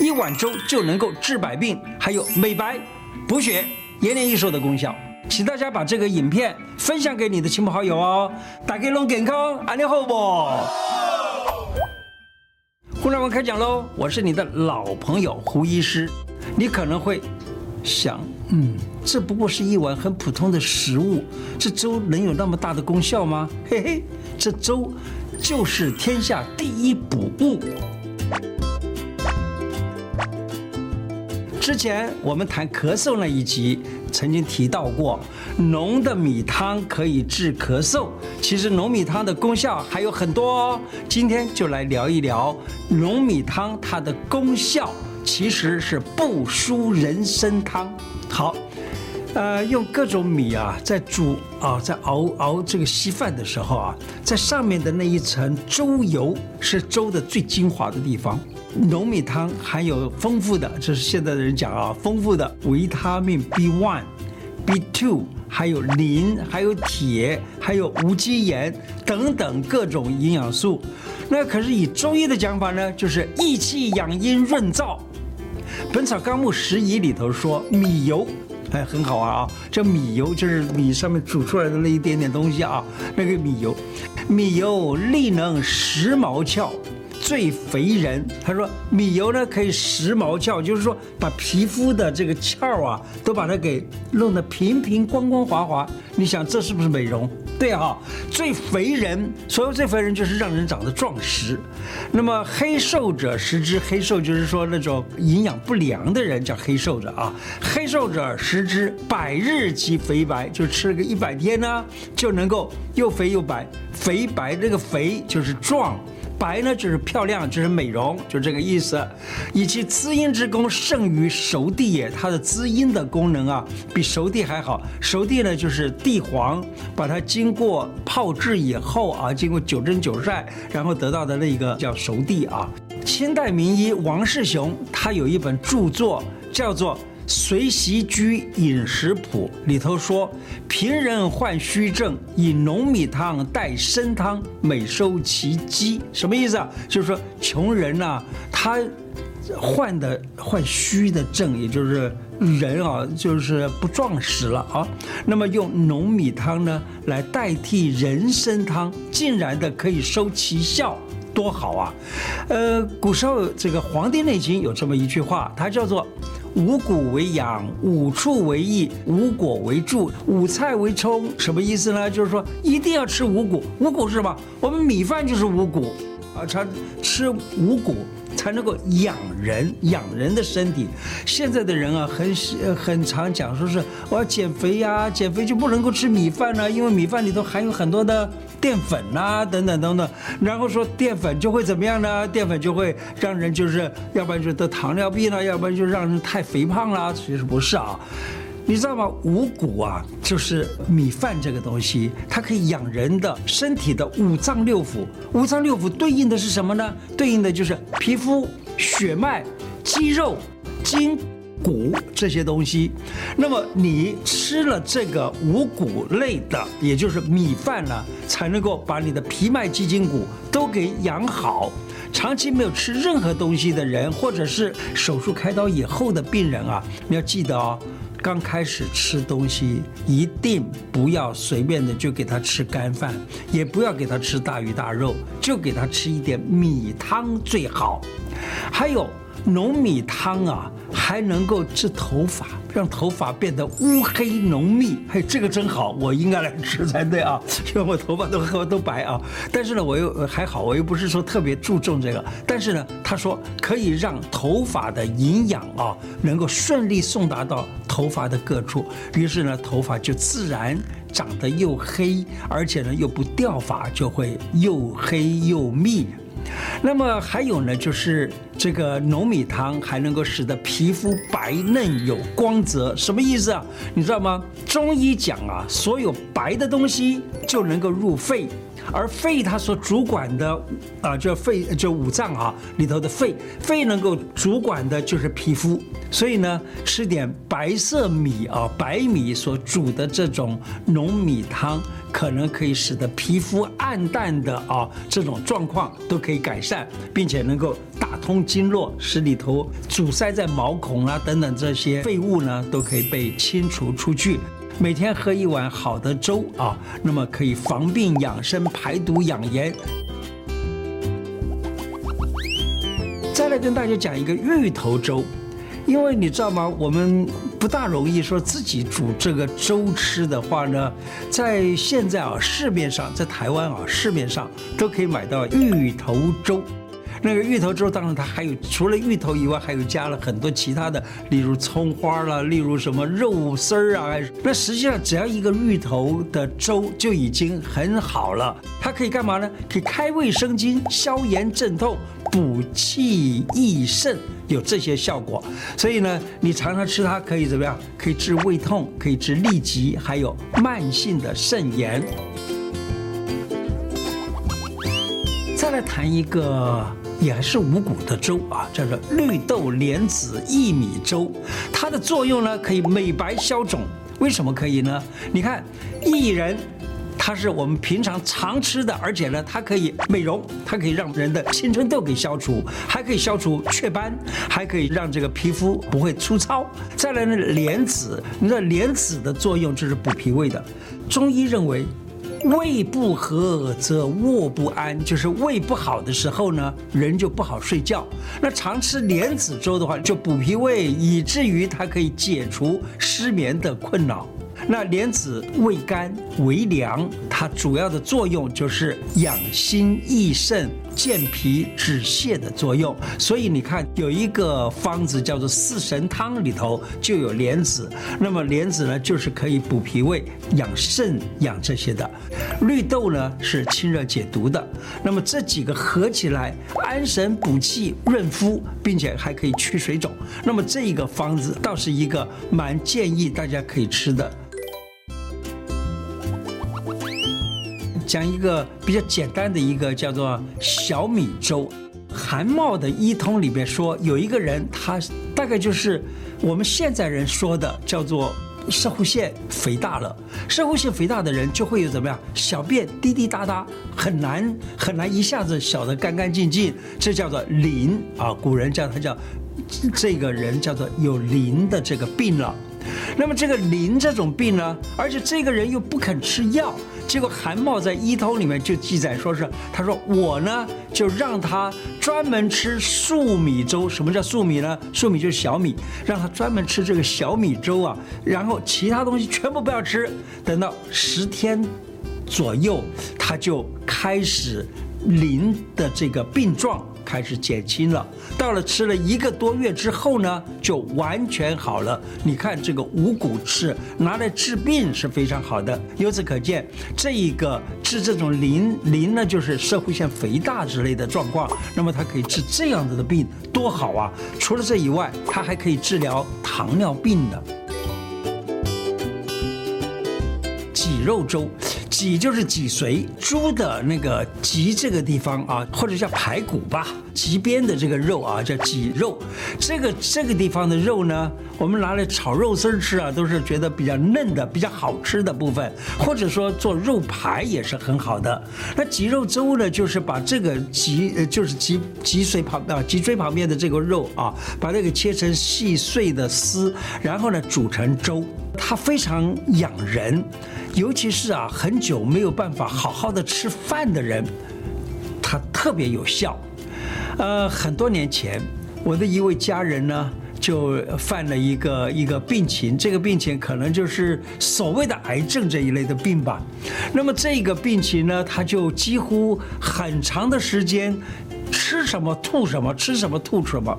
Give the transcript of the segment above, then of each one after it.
一碗粥就能够治百病，还有美白、补血、延年益寿的功效。请大家把这个影片分享给你的亲朋好友哦。大家龙健康，安利好不？胡乃文开讲喽！我是你的老朋友胡医师。你可能会想，嗯，这不过是一碗很普通的食物，这粥能有那么大的功效吗？嘿嘿，这粥就是天下第一补物。之前我们谈咳嗽那一集，曾经提到过，浓的米汤可以治咳嗽。其实浓米汤的功效还有很多哦。今天就来聊一聊浓米汤它的功效，其实是不输人参汤。好，呃，用各种米啊，在煮啊，在熬熬这个稀饭的时候啊，在上面的那一层粥油是粥的最精华的地方。浓米汤含有丰富的，这是现在的人讲啊，丰富的维他命 B1、B2，还有磷，还有铁，还有无机盐等等各种营养素。那可是以中医的讲法呢，就是益气养阴润燥。《本草纲目拾遗》里头说，米油哎很好玩啊，这米油就是米上面煮出来的那一点点东西啊，那个米油，米油力能食毛窍。最肥人，他说米油呢可以食毛窍，就是说把皮肤的这个翘啊，都把它给弄得平平光光滑滑。你想这是不是美容？对啊，最肥人，所谓最肥人就是让人长得壮实。那么黑瘦者食之，黑瘦就是说那种营养不良的人叫黑瘦者啊。黑瘦者食之，百日即肥白，就吃了个一百天呢，就能够又肥又白。肥白这个肥就是壮。白呢就是漂亮，就是美容，就这个意思。以其滋阴之功胜于熟地也，它的滋阴的功能啊，比熟地还好。熟地呢就是地黄，把它经过泡制以后啊，经过九蒸九晒，然后得到的那个叫熟地啊。清代名医王世雄他有一本著作叫做。《随习居饮食谱》里头说，贫人患虚症，以浓米汤代参汤，每收其饥。什么意思啊？就是说穷人呐、啊，他患的患虚的症，也就是人啊，就是不壮实了啊。那么用浓米汤呢来代替人参汤，竟然的可以收其效，多好啊！呃，古时候这个《黄帝内经》有这么一句话，它叫做。五谷为养，五畜为益，五果为助，五菜为充。什么意思呢？就是说一定要吃五谷。五谷是什么？我们米饭就是五谷啊，常吃五谷才能够养人，养人的身体。现在的人啊，很很常讲说是我要减肥呀、减肥就不能够吃米饭呢，因为米饭里头含有很多的。淀粉呐、等等等等，然后说淀粉就会怎么样呢？淀粉就会让人就是，要不然就得糖尿病了，要不然就让人太肥胖了。其实不是啊，你知道吗？五谷啊，就是米饭这个东西，它可以养人的身体的五脏六腑。五脏六腑对应的是什么呢？对应的就是皮肤、血脉、肌肉、筋。谷这些东西，那么你吃了这个五谷类的，也就是米饭呢，才能够把你的皮脉肌筋骨都给养好。长期没有吃任何东西的人，或者是手术开刀以后的病人啊，你要记得哦，刚开始吃东西一定不要随便的就给他吃干饭，也不要给他吃大鱼大肉，就给他吃一点米汤最好。还有。浓米汤啊，还能够治头发，让头发变得乌黑浓密。嘿，这个真好，我应该来吃才对啊，因为我头发都都白啊。但是呢，我又还好，我又不是说特别注重这个。但是呢，他说可以让头发的营养啊，能够顺利送达到头发的各处，于是呢，头发就自然长得又黑，而且呢又不掉发，就会又黑又密。那么还有呢，就是这个浓米汤还能够使得皮肤白嫩有光泽，什么意思啊？你知道吗？中医讲啊，所有白的东西就能够入肺，而肺它所主管的啊，就肺就五脏啊里头的肺，肺能够主管的就是皮肤，所以呢，吃点白色米啊，白米所煮的这种浓米汤，可能可以使得皮肤暗淡的啊这种状况都可以改善，并且能够打通经络，使里头阻塞在毛孔啊等等这些废物呢都可以被清除出去。每天喝一碗好的粥啊，那么可以防病养生、排毒养颜。再来跟大家讲一个芋头粥，因为你知道吗？我们不大容易说自己煮这个粥吃的话呢，在现在啊市面上，在台湾啊市面上都可以买到芋头粥。那个芋头粥，当然它还有除了芋头以外，还有加了很多其他的，例如葱花啦，例如什么肉丝儿啊。那实际上只要一个芋头的粥就已经很好了。它可以干嘛呢？可以开胃生津、消炎镇痛、补气益肾，有这些效果。所以呢，你常常吃它可以怎么样？可以治胃痛，可以治痢疾，还有慢性的肾炎。再来谈一个。也是五谷的粥啊，叫做绿豆莲子薏米粥。它的作用呢，可以美白消肿。为什么可以呢？你看，薏仁，它是我们平常常吃的，而且呢，它可以美容，它可以让人的青春痘给消除，还可以消除雀斑，还可以让这个皮肤不会粗糙。再来呢，莲子，你知道莲子的作用就是补脾胃的。中医认为。胃不和则卧不安，就是胃不好的时候呢，人就不好睡觉。那常吃莲子粥的话，就补脾胃，以至于它可以解除失眠的困扰。那莲子味甘微凉，它主要的作用就是养心益肾、健脾止泻的作用。所以你看，有一个方子叫做四神汤，里头就有莲子。那么莲子呢，就是可以补脾胃、养肾、养这些的。绿豆呢是清热解毒的。那么这几个合起来，安神补气、润肤，并且还可以去水肿。那么这一个方子倒是一个蛮建议大家可以吃的。讲一个比较简单的一个叫做小米粥。韩茂的医通里边说，有一个人他大概就是我们现在人说的叫做摄护腺肥大了。摄护腺肥大的人就会有怎么样？小便滴滴答答，很难很难一下子小得干干净净，这叫做淋啊。古人叫他叫这个人叫做有淋的这个病了。那么这个淋这种病呢，而且这个人又不肯吃药。结果韩茂在医通里面就记载说是，他说我呢就让他专门吃粟米粥。什么叫粟米呢？粟米就是小米，让他专门吃这个小米粥啊，然后其他东西全部不要吃。等到十天左右，他就开始临的这个病状。开始减轻了，到了吃了一个多月之后呢，就完全好了。你看这个五谷是拿来治病是非常好的。由此可见，这一个治这种磷磷呢，就是摄护腺肥大之类的状况，那么它可以治这样子的病，多好啊！除了这以外，它还可以治疗糖尿病的。脊肉粥。脊就是脊髓，猪的那个脊这个地方啊，或者叫排骨吧，脊边的这个肉啊，叫脊肉。这个这个地方的肉呢，我们拿来炒肉丝吃啊，都是觉得比较嫩的、比较好吃的部分，或者说做肉排也是很好的。那脊肉粥呢，就是把这个脊，就是脊脊髓旁啊，脊椎旁边的这个肉啊，把那个切成细碎的丝，然后呢煮成粥。它非常养人，尤其是啊很久没有办法好好的吃饭的人，它特别有效。呃，很多年前，我的一位家人呢就犯了一个一个病情，这个病情可能就是所谓的癌症这一类的病吧。那么这个病情呢，他就几乎很长的时间吃什么吐什么，吃什么吐什么。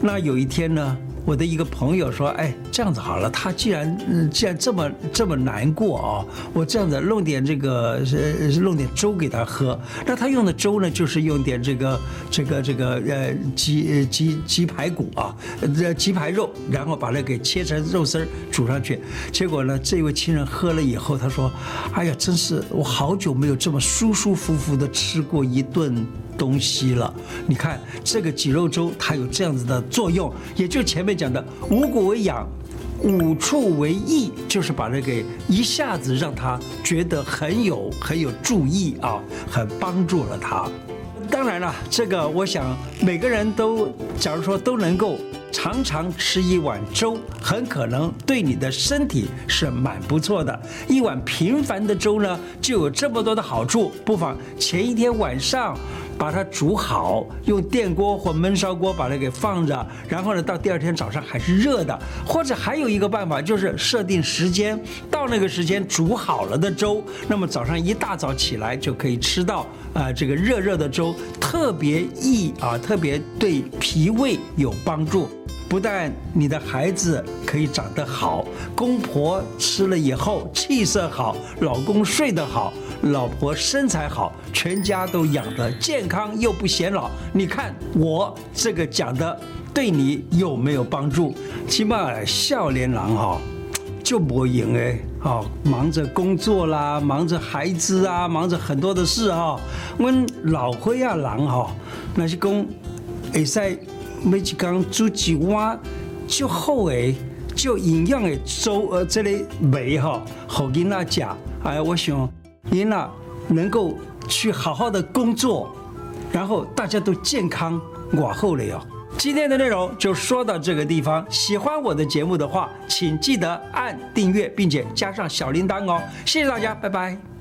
那有一天呢，我的一个朋友说，哎，这样子好了，他既然，既然这么这么难过啊、我这样子弄点这个呃弄点粥给他喝。那他用的粥呢，就是用点这个这个这个呃鸡鸡鸡排骨啊，这鸡排肉，然后把它给切成肉丝儿煮上去。结果呢，这位亲人喝了以后，他说，哎呀，真是我好久没有这么舒舒服服的吃过一顿东西了。你看这个鸡肉粥，它有这样子的作用，也就前面讲的五谷为养，五畜为益，就是把这个一下子让他觉得很有很有注意啊，很帮助了他。当然了，这个我想每个人都，假如说都能够。常常吃一碗粥，很可能对你的身体是蛮不错的。一碗平凡的粥呢，就有这么多的好处。不妨前一天晚上把它煮好，用电锅或焖烧锅把它给放着，然后呢，到第二天早上还是热的。或者还有一个办法，就是设定时间，到那个时间煮好了的粥，那么早上一大早起来就可以吃到啊、这个热热的粥，特别益啊，特别对脾胃有帮助。不但你的孩子可以长得好，公婆吃了以后气色好，老公睡得好，老婆身材好，全家都养得健康又不显老。你看我这个讲的对你有没有帮助？起码少年郎哈就不会赢哎，哦忙着工作啦，忙着孩子啊，忙着很多的事哈。我老灰啊郎哈，那是讲会使。每一缸煮几碗就好诶，就营养的粥呃，这里味哈，好囡仔吃。哎，我想赢了能够去好好的工作，然后大家都健康，往后了哟。今天的内容就说到这个地方。喜欢我的节目的话，请记得按订阅，并且加上小铃铛哦。谢谢大家，拜拜。